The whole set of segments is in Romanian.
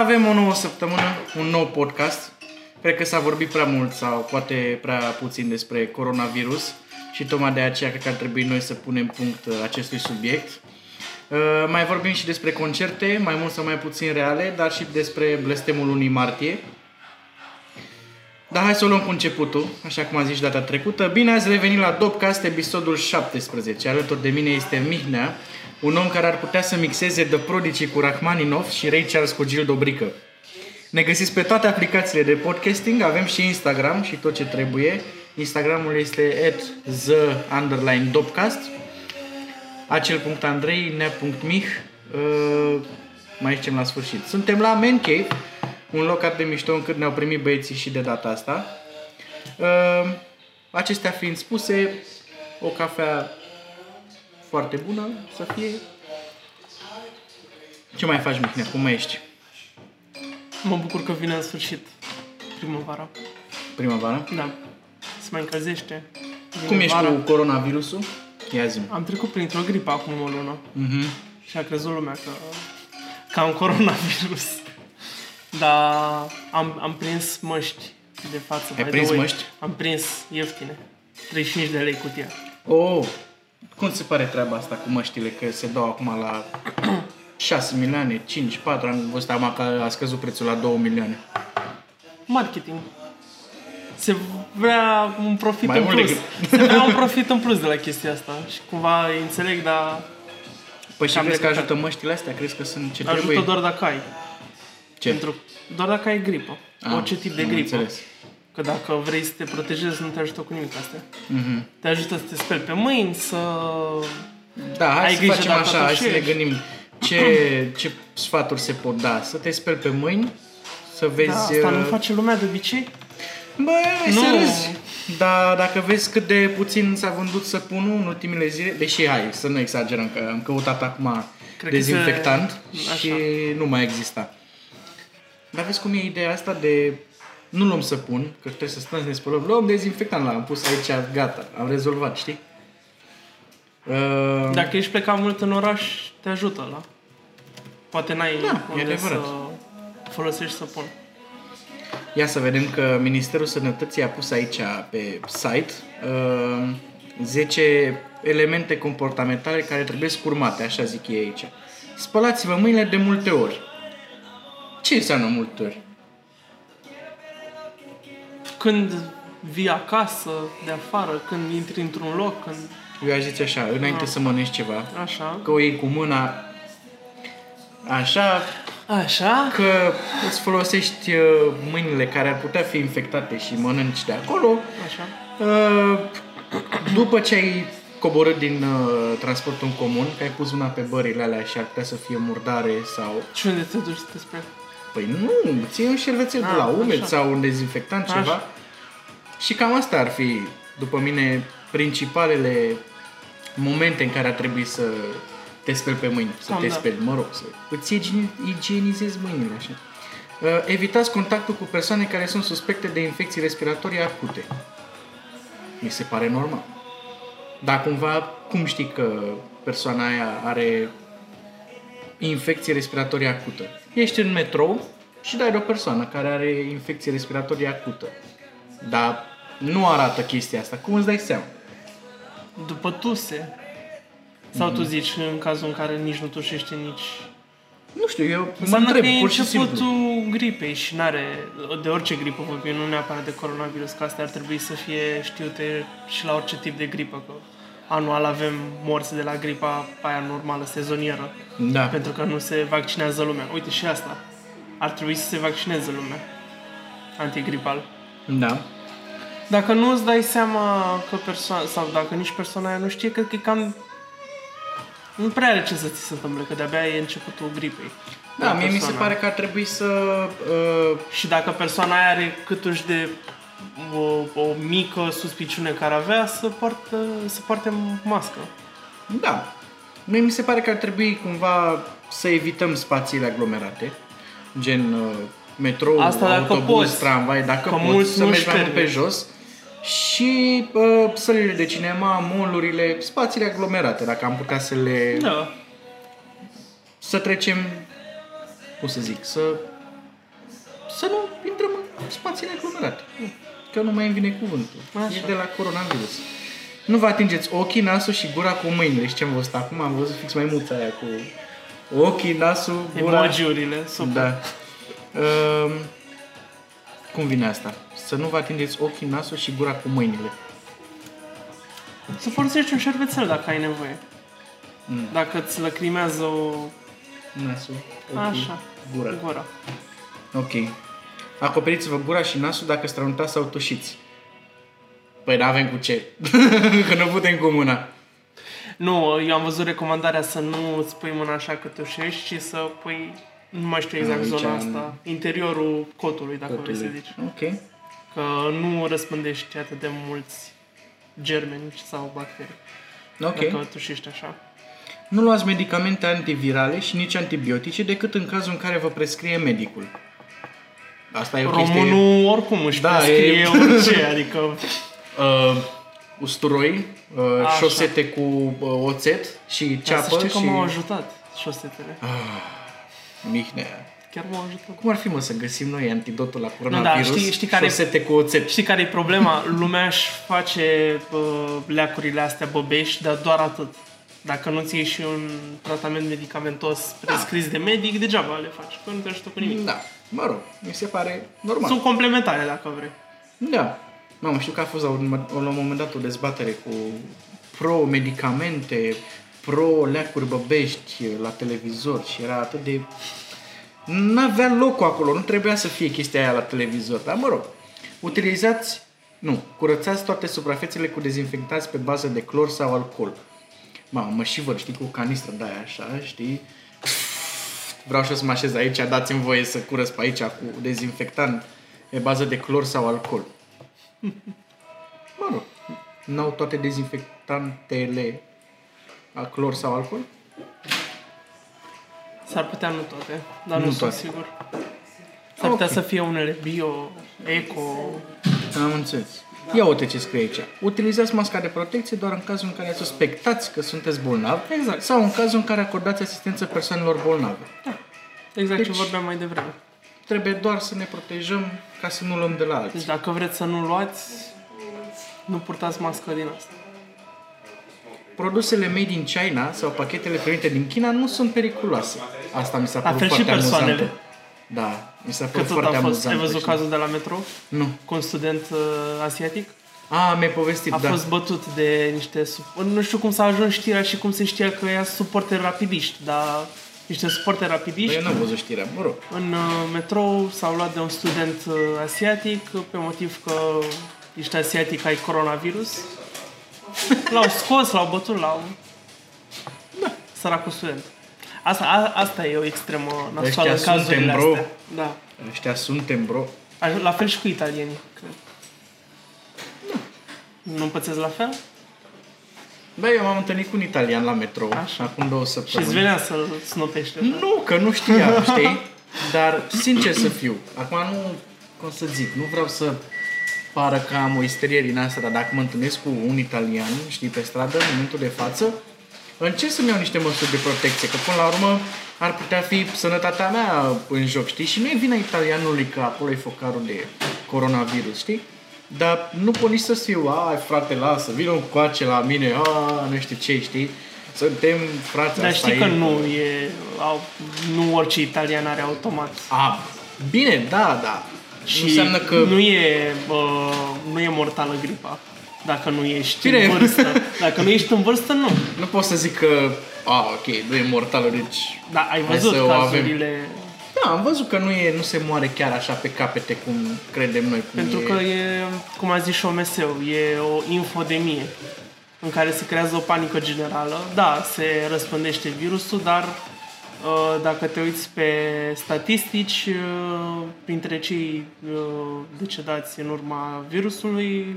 Avem o nouă săptămână, un nou podcast. Cred că s-a vorbit prea mult sau poate prea puțin despre coronavirus și tocmai de aceea cred că ar trebui noi să punem punct uh, acestui subiect. Uh, Mai vorbim și despre concerte, mai mult sau mai puțin reale, dar și despre blestemul lunii martie. Dar hai să o luăm cu începutul, așa cum am zis și data trecută. Bine ați revenit la Dopcast, episodul 17. Alături de mine este Mihnea, un om care ar putea să mixeze The Prodigy cu Rachmaninov și Ray Charles cu Gil Dobrică. Ne găsiți pe toate aplicațiile de podcasting, avem și Instagram și tot ce trebuie. Instagramul este at the underline dopcast. Acel.andrei, nea.mih, uh, mai zicem la sfârșit. Suntem la Man Cave, un loc atât de mișto încât ne-au primit băieții și de data asta. Uh, acestea fiind spuse, o cafea foarte bună să fie. Ce mai faci, Mihnea? Cum mai ești? Mă bucur că vine în sfârșit primăvara. Primăvară? Da. Se mai încălzește. Vine Cum ești vara. cu coronavirusul? Ia zi Am trecut printr-o gripă acum o lună Mhm. și a crezut lumea că, că am coronavirus. Dar am, am prins măști de față. Ai by the prins way. măști? Am prins ieftine. 35 de lei cutia. Oh, cum ți se pare treaba asta cu măștile? Că se dau acum la 6 milioane, 5, 4, am văzut acum că a scăzut prețul la 2 milioane. Marketing. Se vrea un profit Mai în mult plus. decât- Se vrea un profit în plus de la chestia asta. Și cumva îi înțeleg, dar Păi și Cam crezi că de ajută măștile astea? Crezi că sunt ce ajută trebuie? doar dacă ai. Ce? Pentru, doar dacă ai gripă. Ah, Orice tip de am gripă. înțeles. Că dacă vrei să te protejezi, nu te ajută cu nimic astea. Mhm. Te ajută să te speli pe mâini, să... Da, hai Ai să grijă facem dacă așa, hai să ne tușești. gândim ce, ce sfaturi se pot da. Să te speli pe mâini, să vezi... Da, asta nu uh, face lumea de obicei? Bă, hai să Nu. râzi. Dar dacă vezi cât de puțin s-a vândut săpunul în ultimele zile, deși hai, să nu exagerăm, că am căutat acum Cred că dezinfectant se- și așa. nu mai exista. Dar vezi cum e ideea asta de nu luăm săpun, că trebuie să stăm să ne spălăm, luăm dezinfectant, l-am pus aici, gata, am rezolvat, știi? Uh, Dacă ești plecat mult în oraș, te ajută la. Poate n-ai Da, e unde să adevărat. folosești săpun. Ia să vedem că Ministerul Sănătății a pus aici pe site uh, 10 elemente comportamentale care trebuie urmate, așa zic ei aici. Spălați-vă mâinile de multe ori. Ce înseamnă multe ori? Când vii acasă, de afară, când intri într-un loc, când... Eu aș zice așa, înainte să mănânci ceva, Așa. că o iei cu mâna așa, Așa? că îți folosești uh, mâinile care ar putea fi infectate și mănânci de acolo, Așa. Uh, după ce ai coborât din uh, transportul în comun, că ai pus mâna pe bările alea și ar putea să fie murdare sau... Și unde te duci să te speli? Păi nu, ții un șervețel de Ah, la umed așa. sau un dezinfectant, Așa. Ceva. Și cam asta ar fi, după mine, principalele momente în care ar trebui să te speli pe mâini, să Cam te da. speli, mă rog, să îți igieni- igienizezi mâinile așa. Uh, evitați contactul cu persoane care sunt suspecte de infecții respiratorii acute. Mi se pare normal. Dar cumva, cum știi că persoana aia are infecție respiratorie acută? Ești în metrou și dai de o persoană care are infecție respiratorie acută. Dar nu arată chestia asta. Cum îți dai seama? După tuse. Sau Mhm. tu zici în cazul în care nici nu tușește, nici... Nu știu, eu mă Înseamnă întreb, că e pur și simplu. începutul gripei și n-are, de orice gripă vorbim, nu neapărat de coronavirus, că astea ar trebui să fie știute și la orice tip de gripă, că anual avem morți de la gripa aia normală, sezonieră, Da. pentru că nu se vaccinează lumea. Uite și asta. Ar trebui să se vaccineze lumea. Antigripal. Da. Dacă nu îți dai seama că persoana, sau dacă nici persoana aia nu știe, cred că e cam... Nu prea are ce să ți se întâmple, că de-abia e începutul gripei. Da, La mie mi se persoana. pare că ar trebui să... Uh, Și dacă persoana aia are câtuși de o, o mică suspiciune care avea, să poartă, să poarte mască. da. Mie mi se pare că ar trebui cumva să evităm spațiile aglomerate, gen uh, metrou, Asta dacă autobuz, poți. tramvai, dacă Că poți, mulți să nu-și mergi mai mult pe permit. jos. Și uh, sălile de cinema, mall-urile, spațiile aglomerate, dacă am putea să le... Da. Să trecem, cum să zic, să să nu intrăm în spații aglomerate. Că nu mai îmi vine cuvântul. Așa. E de la coronavirus. Nu vă atingeți ochii, nasul și gura cu mâinile. Și ce am văzut acum? Am văzut fix mai mulța aia cu ochii, nasul, gura. Emoji-urile, super. Da. Um, cum vine asta? Să nu vă atingeți ochii, nasul și gura cu mâinile. Să folosești un șervețel dacă ai nevoie. Mm. Dacă îți lăcrimează o... Nasul, ochii, Așa. gura. Gura. Ok. Acoperiți-vă gura și nasul dacă strănutați sau tușiți. Păi n-avem cu ce. Că nu putem cu mâna. Nu, eu am văzut recomandarea să nu îți pui mâna așa că tușești, ci să pui, nu mai știu exact Aici, zona în- asta, interiorul cotului, dacă vrei să zici. Ok. Că nu răspândești atât de mulți germeni sau bacterii. Ok. Dacă tușești așa. Nu luați medicamente antivirale și nici antibiotice decât în cazul în care vă prescrie medicul. Asta e o chestie... Românul oricum își Da, prescrie e- orice, adică Uh, usturoi, uh, Așa. șosete cu uh, oțet și Dar să ceapă știi și... că m-au ajutat șosetele. Mihnea. Chiar m-au ajutat. Cum ar fi, mă, să găsim noi antidotul la coronavirus? da, știi- știi care- Șosete cu oțet. Știi care e problema? Lumea își face uh, leacurile astea băbești, dar doar atât. Dacă nu ți ieși și un tratament medicamentos prescris de medic, degeaba le faci, că nu te ajută cu nimic. Da, mă rog, mi se pare normal. Sunt complementare, dacă vrei. Da. Mamă, știu că a fost la un, la un moment dat o dezbatere cu pro-medicamente, pro-leacuri băbești la televizor și era atât de... N-avea locul acolo, nu trebuia să fie chestia aia la televizor, dar mă rog. Utilizați, nu, curățați toate suprafețele cu dezinfectați pe bază de clor sau alcool. Mamă, mă și văd, știi, cu o canistră de aia așa, știi? Vreau și eu să mă așez aici, dați-mi voie să curăț pe aici cu dezinfectant pe bază de clor sau alcool. Mă rog, n-au toate dezinfectantele a clor sau alcool? S-ar putea nu toate, dar nu, Nu sunt toate. sigur. S-ar putea Ok. să fie unele bio, eco... Am înțeles. Ia uite ce scrie aici. Utilizați masca de protecție doar în cazul în care suspectați că sunteți bolnav Exact. sau în cazul în care acordați asistență persoanelor bolnave. Exact Deci- ce vorbeam mai devreme. Trebuie doar să ne protejăm ca să nu luăm de la alții. Deci dacă vreți să nu luați, nu purtați mască din asta. Produsele made in China sau pachetele primite din China nu sunt periculoase. Asta mi s-a La părut fel și foarte persoanele. amuzantă. Da, mi s-a Că părut tot foarte a fost, amuzant. ai văzut cazul de la metro? Nu. Cu un student uh, asiatic? A, mi-ai povestit, A da. fost bătut de niște... Sup- nu știu cum s-a ajuns știrea și cum se știa că ea suporteri rapidiști, dar niște suporteri Băi, rapidiști eu n-am văzut știrea, mă rog. în uh, metrou s-au luat de un student uh, asiatic pe motiv că ești asiatic, ai coronavirus. L-au scos, l-au bătut, l-au... Da. Săracul student. Asta, a, asta e o extremă nasoală în Ăștia cazurile suntem, bro. astea. Da. Ăștia suntem, bro. Aj- La fel și cu italienii, cred. Nu împățeți la fel? Bă, eu m-am întâlnit cu un italian la metrou Așa. acum două Și îți săptămâni. venea să-l snopești așa. Nu, că nu știam, știi? Dar, sincer să fiu, acum nu, cum să zic, nu vreau să pară că am o isterie din asta, dar dacă mă întâlnesc cu un italian, știi, pe stradă, în momentul de față, încerc să-mi iau niște măsuri de protecție, că până la urmă ar putea fi sănătatea mea în joc, știi? Și nu e vina italianului că acolo e focarul de coronavirus, știi? Dar nu pot nici să fiu, ai frate, lasă, vină cu coace la mine, a, nu știu ce, știi? Suntem frați, Dar asta știi că e. nu e... Au, nu orice italian are automat. A, bine, da, da. Și Și nu înseamnă că... nu e, uh, nu e mortală gripa. Dacă nu ești Bine. în vârstă. Dacă nu ești în vârstă, nu. Nu pot să zic că... A, ok, nu e mortală, deci... Da, ai Hai văzut să o avem. cazurile... Da, am văzut că nu, e, nu se moare chiar așa pe capete cum credem noi. Cum Pentru e... că e, cum a zis și OMS-ul, e o infodemie în care se creează o panică generală. Da, se răspândește virusul, dar uh, dacă te uiți pe statistici, uh, printre cei uh, decedați în urma virusului,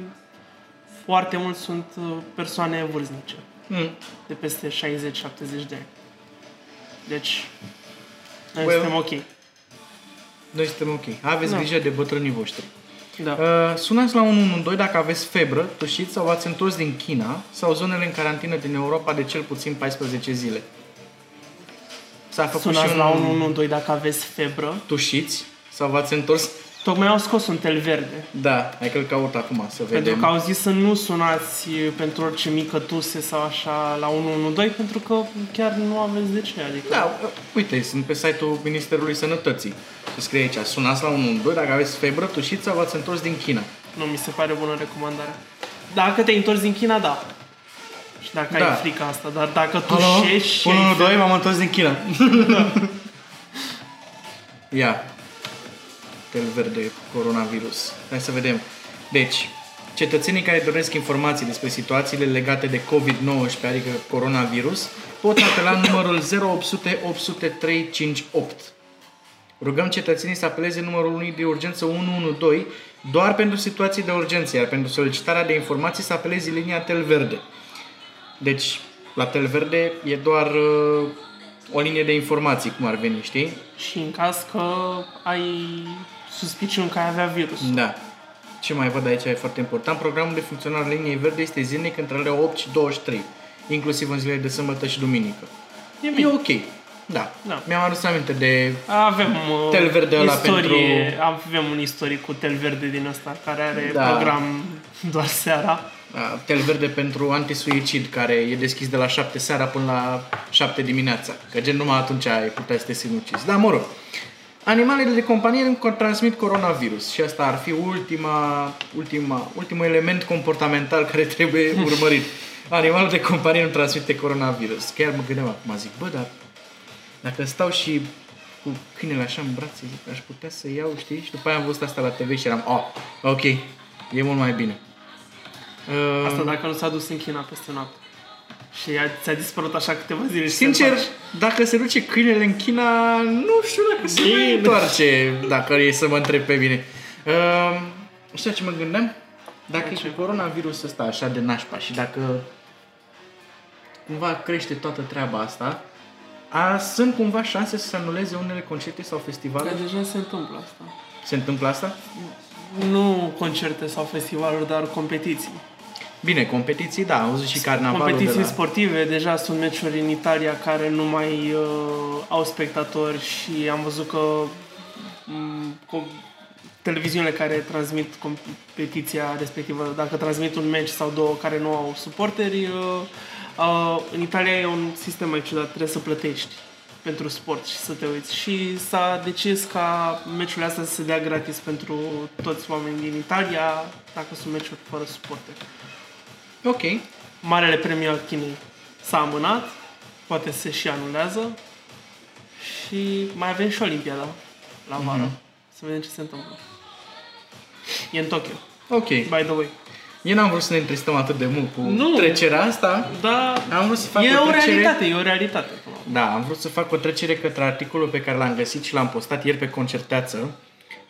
foarte mulți sunt uh, persoane vârstnice, Mm. de peste 60-70 de ani. Deci, noi Well. suntem ok. Noi suntem ok. Aveți Da. grijă de bătrânii voștri. Da. Uh, sunați la 112 dacă aveți febră, tușiți sau v-ați întors din China sau zonele în carantină din Europa de cel puțin 14 zile. S-a făcut Sunați și un... la 112 dacă aveți febră. tușiți Sau v-ați întors? Tocmai au scos un tel verde. Da, hai că-l caut acum să vedem. Pentru că au zis să nu sunați pentru orice mică tuse sau așa la 112, pentru că chiar nu aveți de ce. Adică... Da, uite, sunt pe site-ul Ministerului Sănătății. Se scrie aici, sunați la 112 dacă aveți febră, tușiți sau v-ați întors din China. Nu mi se pare bună recomandarea. Dacă te-ai întors din China, da. Și dacă Da. ai frica asta, dar dacă tu Alo? șești și ai 112, m-am întors din China. Ia. Tel verde, coronavirus. Hai să vedem. Deci, cetățenii care doresc informații despre situațiile legate de COVID-19, adică coronavirus, pot apela în numărul 0800 800 358. Rugăm cetățenii să apeleze numărul unui de urgență 112 doar pentru situații de urgență, iar pentru solicitarea de informații să apelezi linia Tel Verde. Deci, la Tel Verde e doar uh, o linie de informații, cum ar veni, știi? și în caz că ai suspiciuni că ai avea virus. Da. Ce mai văd aici e foarte important. Programul de funcționare al liniei verde este zilnic între orele 8 și 23, inclusiv în zilele de sâmbătă și duminică. E E bine. ok. Da. Da. Mi-am adus aminte de... Avem uh, Tel verde ăla istorie, pentru- avem un istoric cu tel verde din ăsta care are Da. program doar seara. Uh, Tel verde pentru antisuicid, care e deschis de la 7 seara până la 7 dimineața. Că gen numai atunci ai putea să te sinucizi. Da, mă rog. Animalele de companie încă transmit coronavirus și asta ar fi ultima, ultima, ultimul element comportamental care trebuie urmărit. Animalul de companie nu transmite coronavirus. Chiar mă gândeam acum, zic, bă, dar dacă stau și cu câinele așa în brațe, zic, aș putea să iau, știi? Și după aia am văzut asta la TV și eram, oh, ok, e mult mai bine. Uh, Asta dacă nu s-a dus în China peste noapte. Și a- ți-a dispărut așa câteva zile și se Sincer, întoarce. dacă se duce câinele în China, nu știu dacă se mai Bine. întoarce, dacă e să mă întreb pe mine. Uh, știu ce mă gândeam? Dacă e Ce? cu coronavirusul ăsta așa de nașpa și dacă cumva crește toată treaba asta, a, sunt cumva șanse să se anuleze unele concerte sau Că festivaluri? deja se întâmplă asta. Se întâmplă asta? Nu concerte sau festivaluri, dar competiții. Bine, competiții, da, am văzut și carnavalul competiții de la... sportive, deja sunt meciuri în Italia care nu mai uh, au spectatori și am văzut că um, televiziunile care transmit competiția respectivă, dacă transmit un meci sau două care nu au suporteri, uh, uh, în Italia e un sistem mai ciudat, trebuie să plătești pentru sport și să te uiți. Și s-a decis ca meciurile astea să se dea gratis pentru toți oamenii din Italia, dacă sunt meciuri fără suporteri. Ok. Marele premiu al Chinei s-a amânat, poate se și anulează și mai avem și Olimpiada la vară. Mhm. Să vedem ce se întâmplă. E în Tokyo, Ok. by the way. Eu n-am vrut să ne întristăm atât de mult cu Nu. trecerea asta. Da, Am vrut să fac e o o trecere... realitate, e o realitate. Da, am vrut să fac o trecere către articolul pe care l-am găsit și l-am postat ieri pe Concerteață,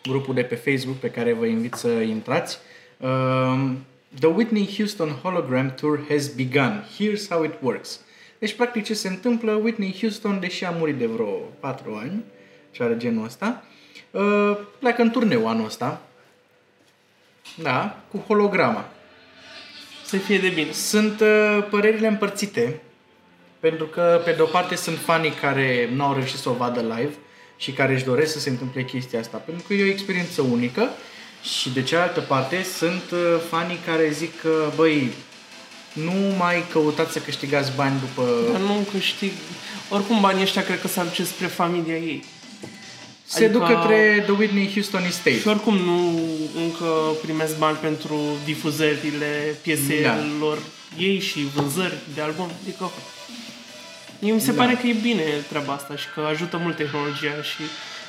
grupul de pe Facebook pe care vă invit să intrați. Um, The Whitney Houston Hologram Tour has begun. Here's how it works. Deci, practic, ce se întâmplă, Whitney Houston, deși a murit de vreo 4 ani, și are genul ăsta, uh, pleacă în turneu anul ăsta, da, cu holograma. Să fie de bine. Sunt uh, părerile împărțite, pentru că, pe de o parte, sunt fanii care n-au reușit să o vadă live și care își doresc să se întâmple chestia asta, pentru că e o experiență unică și, de cealaltă parte, sunt uh, fanii care zic că, băi, nu mai căutați să câștigați bani după... Dar nu câștig... Oricum banii ăștia cred că s-ar duce spre familia ei. Se adică- duc către The Whitney Houston Estate. Și oricum nu încă primesc bani pentru difuzările pieselor ei și vânzări de album. Adică mie mi se Da. pare că e bine treaba asta și că ajută mult tehnologia și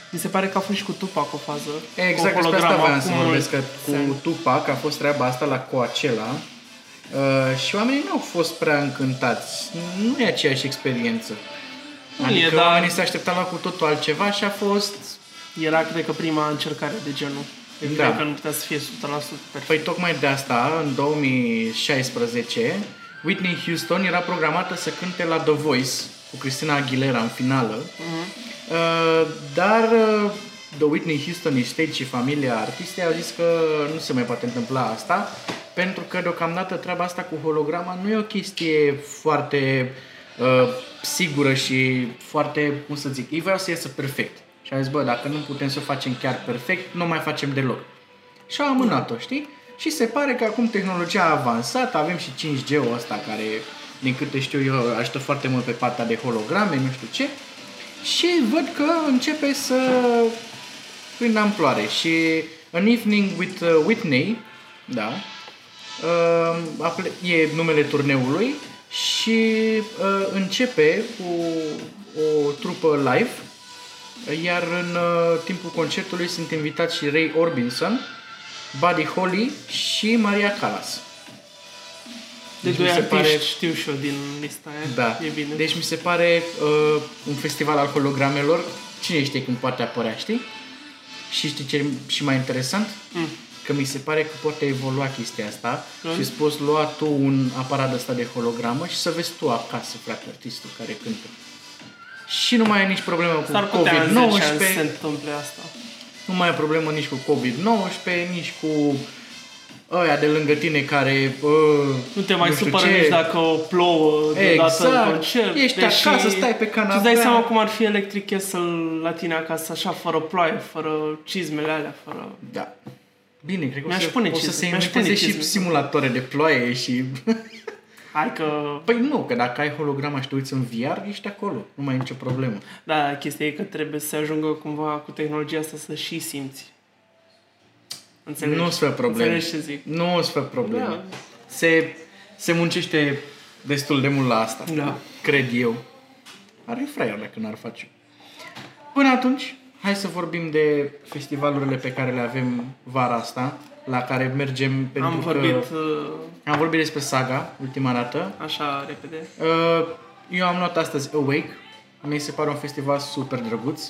mi se pare că a fost și cu Tupac o fază. Exact, cu despre asta holograma voiam să acum vorbesc, că mulți ani. cu Tupac a fost treaba asta la Coachella uh, și oamenii nu au fost prea încântați. Nu e aceeași experiență. Nu Adică e, dar- oamenii se așteptau la cu totul altceva și a fost... Era, cred că, prima încercare de genul. Deci Da. cred că nu putea să fie 100% perfect. Păi tocmai de asta, în 2016, Whitney Houston era programată să cânte la The Voice cu Christina Aguilera în finală, Mhm. Uh, dar uh, The Whitney Houston Estate și familia artistei au zis că nu se mai poate întâmpla asta, pentru că deocamdată treaba asta cu holograma nu e o chestie foarte uh, sigură și foarte, cum să zic, ei vreau să iasă perfect. Și a zis, bă, dacă nu putem să o facem chiar perfect, nu mai facem deloc. Și au amânat-o, știi? Și se pare că acum tehnologia a avansat, avem și 5G-ul ăsta care, din câte știu eu, ajută foarte mult pe partea de holograme, nu știu ce. Și văd că începe să prindă amploare. Și An Evening with uh, Whitney, da, uh, e numele turneului și uh, începe cu o trupă live, iar în uh, timpul concertului sunt invitați și Ray Orbison, Buddy Holly și Maria Callas. De deci doi artiști pare... știu și eu din lista aia. Da. E bine. Deci mi se pare uh, un festival al hologramelor. Cine știe cum poate apărea, știi? Și știi ce și mai interesant? Mm. Că mi se pare că poate evolua chestia asta mm. și îți poți lua tu un aparat ăsta de hologramă și să vezi tu acasă, frate, artistul care cântă. Și nu mai ai nici problemă cu COVID-19. se întâmple asta. Nu mai ai problemă nici cu COVID-19, nici cu ăia de lângă tine care... Uh, nu te mai nu supără ce. nici dacă plouă deodată exact. în concert. Ești deși, acasă, stai pe canapea. Și îți dai seama cum ar fi Electric Castle la tine acasă, așa, fără ploaie, fără cizmele alea, fără... Da. Bine, cred că o să, pune o să se inventeze și simulatoare de ploaie și... Hai că... Păi nu, că dacă ai holograma și te uiți în VR, ești acolo. Nu mai e nicio problemă. Da, chestia e că trebuie să ajungă cumva cu tehnologia asta să și simți. Înțelegi? Nu-ți fă probleme. ce zic. Nu-ți fă probleme. Da. Se, se muncește destul de mult la asta. Da. Cred eu. Ar fi fraier dacă n-ar face. Până atunci, hai să vorbim de festivalurile pe care le avem vara asta, la care mergem pentru am vorbit, că... Uh... Am vorbit despre Saga, ultima dată. Așa, repede. Uh, eu am luat astăzi Awake. Mi se pare un festival super drăguț.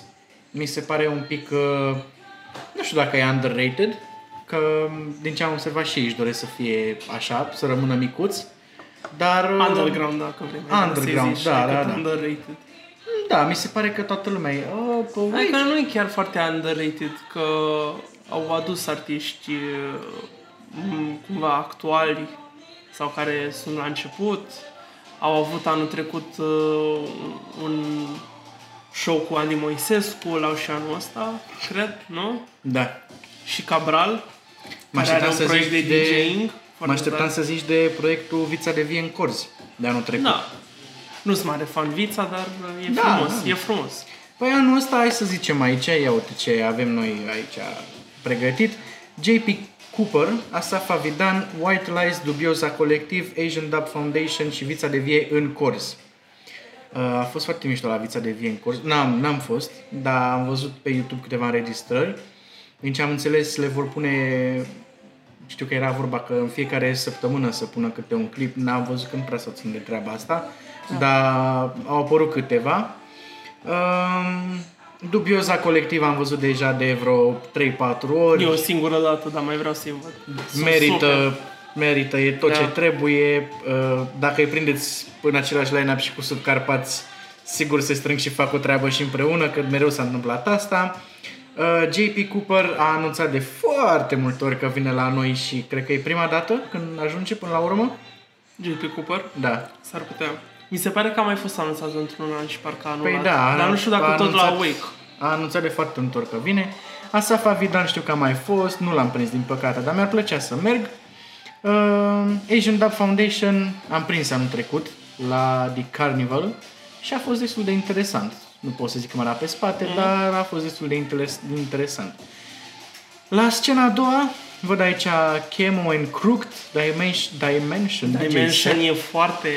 Mi se pare un pic... Uh, nu știu dacă e underrated, că din ce am observat și ei își doresc să fie așa, să rămână micuți. Dar... Uh, underground, dacă vrei. Underground, da, da, da. Underrated. Da, mi se pare că toată lumea e... Oh, oh, adică nu e chiar foarte underrated, că au adus artiști uh, cumva actuali sau care sunt la început. Au avut anul trecut uh, un show cu Andy Moisescu, l-au și anul ăsta, cred, nu? Da. Și Cabral, Mă așteptam să zici de, de DJing. Mă așteptam să zici de proiectul Vița de Vie în Corzi de anul trecut. Da. Nu sunt mare fan Vița, dar e da, frumos. Da. E frumos. Păi anul ăsta, hai să zicem aici, ia uite ce avem noi aici pregătit. JP Cooper, Asaf Avidan, White Lies, Dubioza Colectiv, Asian Dub Foundation și Vița de Vie în Corzi. Uh, a fost foarte mișto la Vița de Vie în Corzi. N-am, n-am fost, dar am văzut pe YouTube câteva înregistrări. Din ce am înțeles, le vor pune știu că era vorba că în fiecare săptămână să pună câte un clip, n-am văzut că nu prea să țin de treaba asta, da. dar au apărut câteva. Um, dubioza colectiv am văzut deja de vreo 3-4 ori. E o singură dată, dar mai vreau să-i văd. Merită, merită, e tot da. ce trebuie. Uh, dacă îi prindeți în același line-up și cu Subcarpați, sigur se strâng și fac o treabă și împreună, că mereu s-a întâmplat asta. Uh, JP Cooper a anunțat de foarte multe ori că vine la noi și cred că e prima dată când ajunge până la urmă. JP Cooper? Da. S-ar putea. Mi se pare că a mai fost anunțat într-un an și parcă anul Păi da. Dar nu știu dacă tot anunțat, la Wake. A anunțat de foarte multe ori că vine. Asaf Avidan știu că a mai fost, nu l-am prins din păcate, dar mi-ar plăcea să merg. Uh, Asian Dub Foundation am prins anul trecut la The Carnival și a fost destul de interesant nu pot să zic că mă pe spate, mm. dar a fost destul de interes- interesant. La scena a doua, văd aici Chemo and Crooked Dimension. Dimension, Dimension e foarte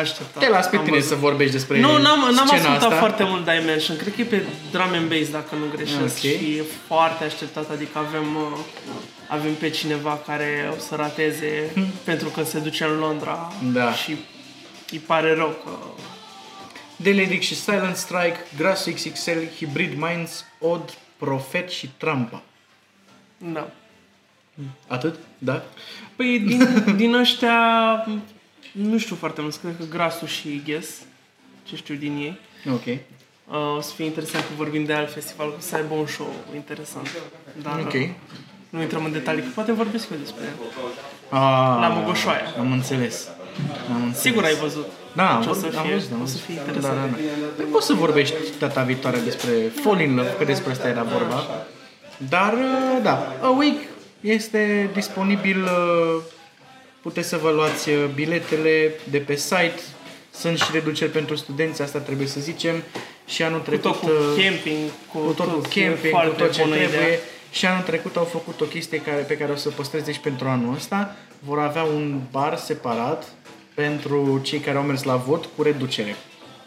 așteptat. Te las pe tine să vorbești despre Nu, n-am, n-am ascultat asta. foarte mult Dimension. Cred că e pe drum and bass, dacă nu greșesc. Okay. Și e foarte așteptat. Adică avem, uh, avem pe cineva care o să rateze hmm. pentru că se duce în Londra da. și îi pare rău că Deledic și Silent Strike, Grass XXL, Hybrid Minds, Odd, Profet și Trampa. Da. Atât? Da? Păi din, din ăștia nu știu foarte mult, cred că Grasul și Guess, ce știu din ei. Ok. Uh, o să fie interesant că vorbim de alt festival, să aibă un show interesant. Dar ok. Nu intrăm în detalii, că poate vorbesc eu despre el. Ah, la Mogoșoaia. Am înțeles. Am înțeles. Sigur ai văzut. Da, am Ce o văzut, să am fie? văzut, am O să văzut. fie Da, interesant. da, da. Păi poți să vorbești data viitoare despre Fall in Love, că despre asta era vorba. Dar, uh, da, Awake este disponibil, uh, puteți să vă luați uh, biletele de pe site, sunt și reduceri pentru studenți, asta trebuie să zicem. Și anul Cu trecut... tot cu uh, camping, cu, cu tot cu tot, e camping, cu foarte tot ce bună trebuie. idee. Și anul trecut au făcut o chestie care, pe care o să o păstrez deci pentru anul ăsta. Vor avea un bar separat pentru cei care au mers la vot cu reducere.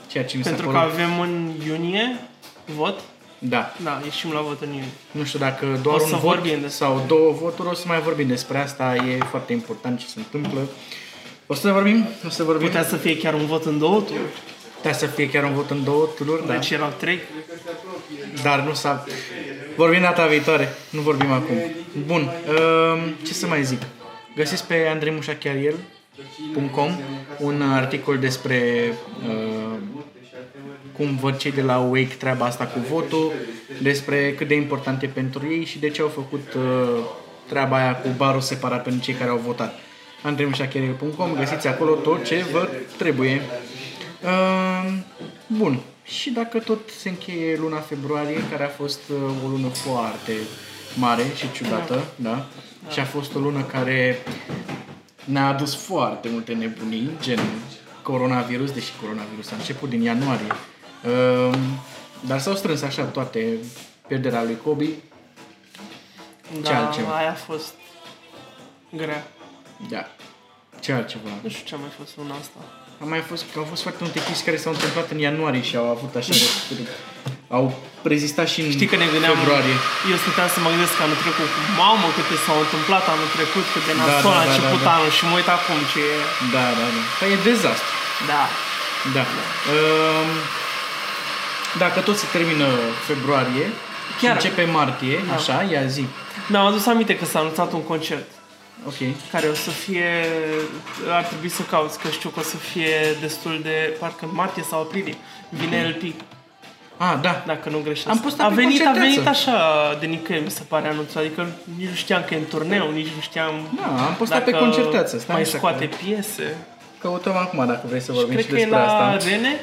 Ceea ce mi s-a Pentru că părut... avem în iunie vot. Da. Da, ieșim la vot în iunie. Nu știu dacă doar O un să vot vorbim despre- sau două voturi, o să mai vorbim despre asta. E foarte important ce se întâmplă. O să vorbim, o să vorbim. Putea să fie chiar un vot în două tururi. Putea să fie chiar un vot în două tururi, da. Deci erau trei. Dar nu s-a... Vorbim data viitoare, nu vorbim acum. Bun, um, ce să mai zic? Găsiți pe andreimușachiariel.com un articol despre uh, cum văd cei de la Wake treaba asta cu votul, despre cât de important e pentru ei și de ce au făcut uh, treaba aia cu barul separat pentru cei care au votat. andreimușachiariel.com Găsiți acolo tot ce vă trebuie. Uh, bun. Și dacă tot se încheie luna februarie, care a fost uh, o lună foarte mare și ciudată, da? Și a fost o lună care ne-a adus foarte multe nebunii, gen coronavirus, deși coronavirus a început din ianuarie. Uh, dar s-au strâns așa toate pierderea lui Kobe. Ce Da, altceva? aia a fost grea. Da. Ce altceva? Nu știu ce a mai fost luna asta. A mai fost, au fost foarte multe chestii care s-au întâmplat în ianuarie și au avut așa... au rezistat și în Știi că ne gândeam, februarie. eu stăteam să mă gândesc că anul trecut, mamă câte s-au întâmplat anul trecut, cât de nasol da, a da, început da, da. anul și mă uit acum ce e. Da, da, da. Păi e dezastru. Da. Da. Um, dacă tot se termină februarie, Chiar. Chiar. începe martie, Da. așa, ia zi. Mi-am adus aminte că s-a anunțat un concert Ok. care o să fie, ar trebui să cauți, că știu că o să fie destul de, parcă în martie sau aprilie, vine LP, Ah, da. dacă nu greșesc. Am postat a pe venit, a concerteață. venit așa de nicăieri, mi se pare anunțat, adică nici nu știam că e în turneu, nici nu știam Da, am postat pe dacă concerteață. Stai mai așa scoate că- piese. Căutăm acum dacă vrei să vorbim Cred și că e despre la asta. Rene,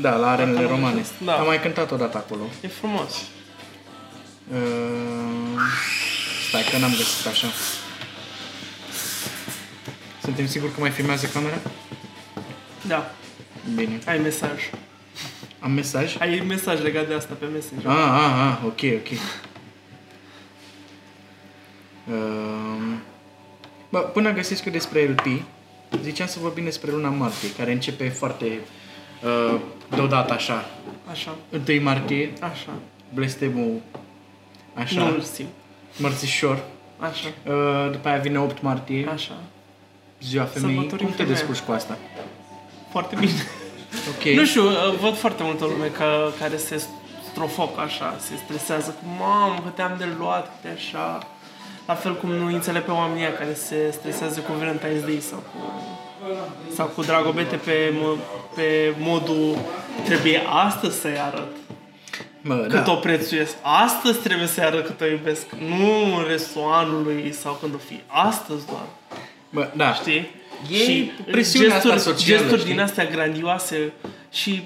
Da, la arenele Dacă am romane. fost, da. Am mai cântat odată acolo. e frumos. Uh, stai că n-am găsit așa. Suntem siguri că mai filmează camera? Da, Bine. ai mesaj. Am mesaj? Ai mesaj legat de asta pe Messenger. Ah, ah, ah, ok, ok. Um, bă, până găsesc eu despre LP, ziceam să vorbim despre luna martie, care începe foarte uh, deodată așa. Așa, 1 martie, așa. blestemul așa, Nu-l simt. mărțișor. Așa, Uh, după aia vine 8 martie, așa. Ziua femeii. Sărbătorim Cum te femeia. descurci cu asta? Foarte bine. Ok. Nu știu, uh, văd foarte multă lume ca, care se strofoc așa, se stresează cu mamă, că te-am de luat, că te așa. La fel cum nu înțeleg pe oamenii ăia care se stresează cu Valentine's Day sau cu, sau cu dragobete pe, mo- pe modul trebuie astăzi să-i arăt Bă, cât da. o prețuiesc. Astăzi trebuie să-i arăt cât o iubesc, nu în restul anului sau când o fi. Astăzi doar. Bă, da. Știi? E și presiunea asta gesturi, socială, gesturi știi? din astea grandioase și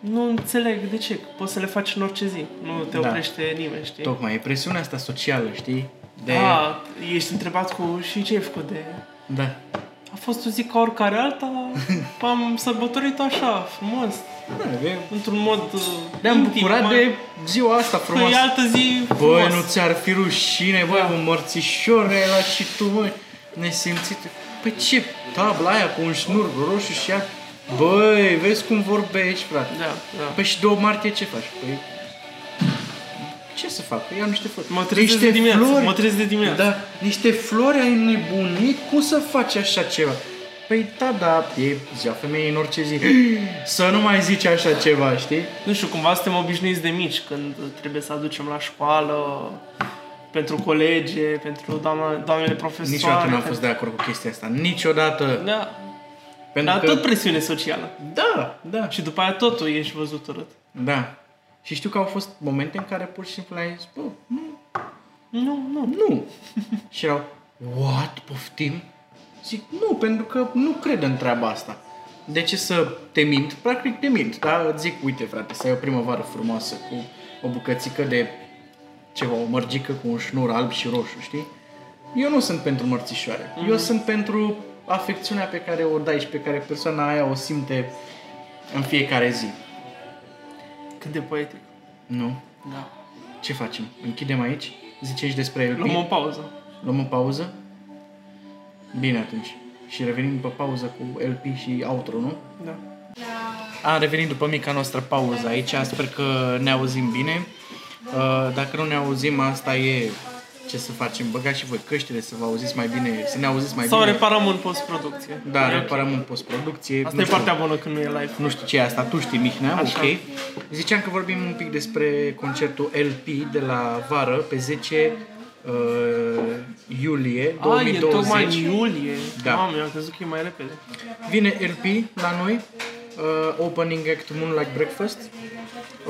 nu înțeleg de ce. Poți să le faci în orice zi. Nu te Da. oprește nimeni, știi? Tocmai, e presiunea asta socială, știi? De... A, ești întrebat cu și ce ai făcut de... Da. A fost o zi ca oricare alta, am sărbătorit așa, frumos, da e, într-un mod uh, Ne-am intim, bucurat mai- de ziua asta Că frumoasă. e altă zi Băi, frumos. nu ți-ar fi rușine, băi, Da. un mărțișor ai luat și tu, băi, nesimțit. Păi ce tabla aia cu un șnur roșu și ea... Băi, vezi cum vorbești, frate. Da, da. Păi și 2 martie ce faci? Păi... Ce să fac? Păi iau niște flori. Mă trezesc niște de dimineață, flori. mă trezesc de dimineață. Da, niște flori ai nebunit? Cum să faci așa ceva? Păi da, da, e ziua femeii în orice zi. Să nu mai zici așa ceva, știi? Nu știu, cumva suntem obișnuiți de mici când trebuie să aducem la școală pentru colege, pentru doamna, doamnele profesoare. Niciodată n-am pentru- fost de acord cu chestia asta. Niciodată. Da, Pentru dar că... tot presiune socială. Da, da. Și după aia totul ești văzut urât. Da. Și știu că au fost momente în care pur și simplu ai zis, bă, nu, Nu, nu. nu. și erau, what, poftim? Zic, nu, pentru că nu cred în treaba asta. De ce să te mint? Practic te mint, da? Zic, uite frate, să ai o primăvară frumoasă cu o bucățică de ceva, o mărgică cu un șnur alb și roșu, știi? Eu nu sunt pentru mărțișoare. Mm-hmm. Eu sunt pentru afecțiunea pe care o dai și pe care persoana aia o simte în fiecare zi. Cât de poetic. Nu? Da. Ce facem? Închidem aici? Ziceți și despre LP? Luăm o pauză. Luăm o pauză? Bine atunci. Și revenim după pauză cu LP și outro, nu? Da. Am revenit după mica noastră pauză aici, sper că ne auzim bine. Uh, Dacă nu ne auzim, asta e ce să facem. Băgați și voi căștile să vă auziți mai bine, să ne auziți mai Sau bine. reparăm în postproducție. Da, E ok. reparăm în postproducție. Asta Nu e știu- partea bună când nu e live. Nu știu ce e asta, tu știi, Mihnea, Așa. ok. Ziceam că vorbim un pic despre concertul LP de la vară, pe 10 uh, iulie A, e 2020. tocmai în iulie. Da. Mamă, eu am crezut că e mai repede. Vine LP la noi, uh, opening act Moonlight Breakfast,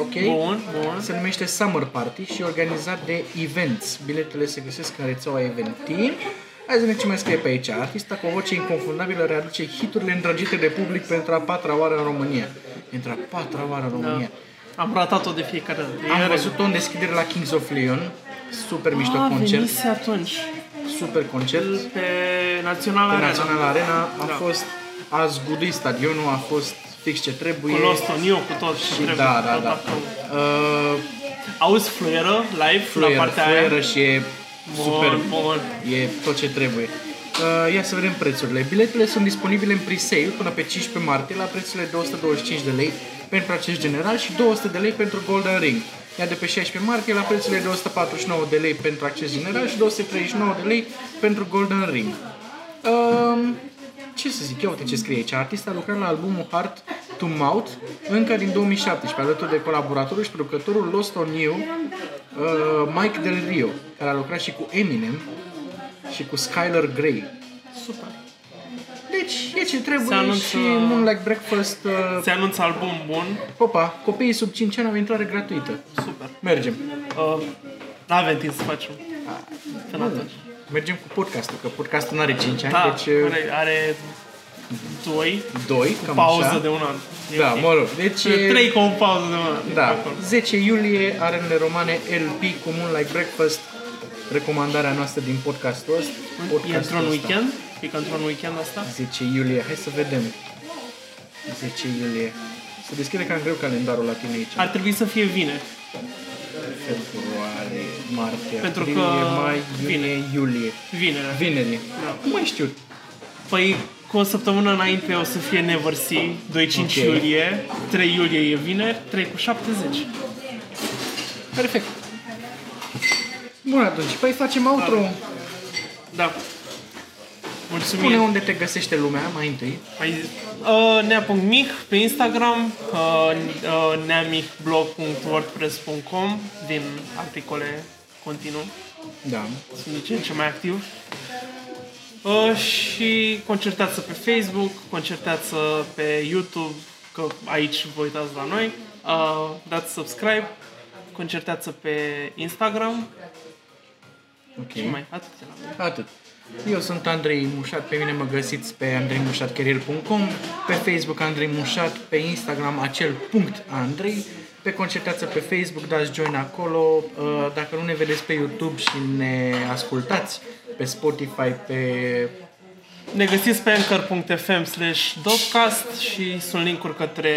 ok? Bun, bun. Se numește Summer Party și e organizat de Events. Biletele se găsesc în rețeaua Eventim. Hai să vedem ce mai scrie pe aici. Artista cu o voce inconfundabilă readuce hiturile îndrăgite de public pentru a patra oară în România. Pentru a patra oară în România. Am ratat-o de fiecare dată. Am E văzut-o în deschidere la Kings of Leon. Super mișto A, concert. venise atunci. Super concert. Pe Național Pe Arena. Național Arena a Da. fost as good stadionul, a fost fix ce trebuie. Cu Lost on You, cu tot ce Și trebuie. da, da, tot da. acolo. Uh, Auzi fluieră live fluier, la partea fluieră aia? și e Bun, super, bun. e tot ce trebuie. Uh, ia să vedem prețurile. Biletele sunt disponibile în pre-sale până pe 15 martie la prețurile 225 de lei pentru acest general și 200 de lei pentru Golden Ring. Iar de pe 16 martie la prețurile de 149 de lei pentru acces general și 239 de lei pentru Golden Ring. Um, ce să zic, ia uite ce scrie aici. Artista a lucrat la albumul Heart to Mouth încă din 2017, alături de colaboratorul și producătorul Lost on You, uh, Mike Del Rio, care a lucrat și cu Eminem și cu Skylar Grey. Super. Deci e ce trebuie Se anunță- și Moonlight Breakfast. Uh, Se anunță album bun. opa, copiii sub 5 ani au intrare gratuită. Super. Mergem. Uh, n-avem timp să facem. Până atunci. Mergem cu podcastul, că podcastul nu are 5 ani, Da, deci uh, are, are doi, 2, cam pauză așa. de un an. E Da, ok. mă rog, deci e- Trei cu o pauză de un an. Da, Acolo. 10 iulie, arenele romane LP cu Moonlight Breakfast, recomandarea noastră din podcastul ăsta. E podcastul într-un ăsta. weekend? E ca într-un weekend asta? 10 iulie, hai să vedem. 10 iulie. Se deschide cam greu calendarul la tine aici. Ar trebui să fie vineri. Februarie, martie, Pentru aprilie, că mai, iunie, iulie. Vineri. Vineri. Da. Nu mai știu. Păi cu o săptămână înainte o să fie Never See, 2-5 Ok. iulie, 3 iulie e vineri, 3 cu 70. Perfect. Bun atunci, păi facem outro. Da. Spune Mulțumim. unde te găsește lumea mai întâi. Ai zis. Uh, nea.mih pe Instagram, uh, uh, neamihblog.wordpress.com din articole continuu. Da. Sunt din ce în ce mai activ. Uh, și concertați pe Facebook, concertați pe YouTube, că aici vă uitați la noi. Uh, dați subscribe, concertați pe Instagram Ok. și mai atât. Atât. Eu sunt Andrei Mușat, pe mine mă găsiți pe andreimușatcareer.com, pe Facebook Andrei Mușat, pe Instagram acel punct Andrei, pe concertață pe Facebook, dați join acolo, Uh, dacă nu ne vedeți pe YouTube și ne ascultați pe Spotify, pe Ne găsiți pe anchor.fm slash dopcast și sunt linkuri către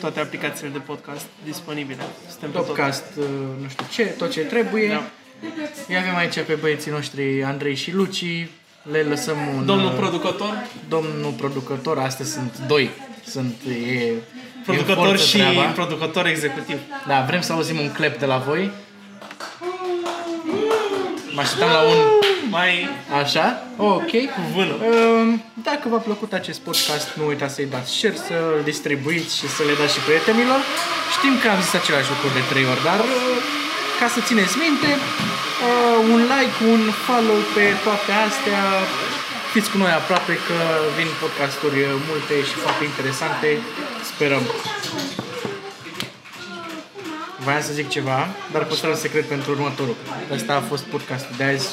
toate aplicațiile de podcast disponibile. Suntem pe tot. Topcast, uh, nu știu ce, tot ce trebuie. Da. Îi avem aici pe băieții noștri Andrei și Luci, le lăsăm un... Domnul uh, producător, domnul producător, astăzi sunt doi. Sunt, e, e în producător forță și treaba. producător executiv. Da, vrem să auzim un clap de la voi. Mă așteptam la un Mai așa. Ok. vână. Um, Dacă v-a plăcut acest podcast, nu uitați să-i dați share, să-l distribuiți și să le dați și prietenilor. Știm că am zis același lucru de trei ori, dar uh, ca să țineți minte, uh, un like, un follow pe toate astea. Fiți cu noi aproape că vin podcasturi uh, multe și foarte interesante. Sperăm. Voiam să zic ceva, dar păstrăm secret pentru următorul. Ăsta a fost podcastul de azi.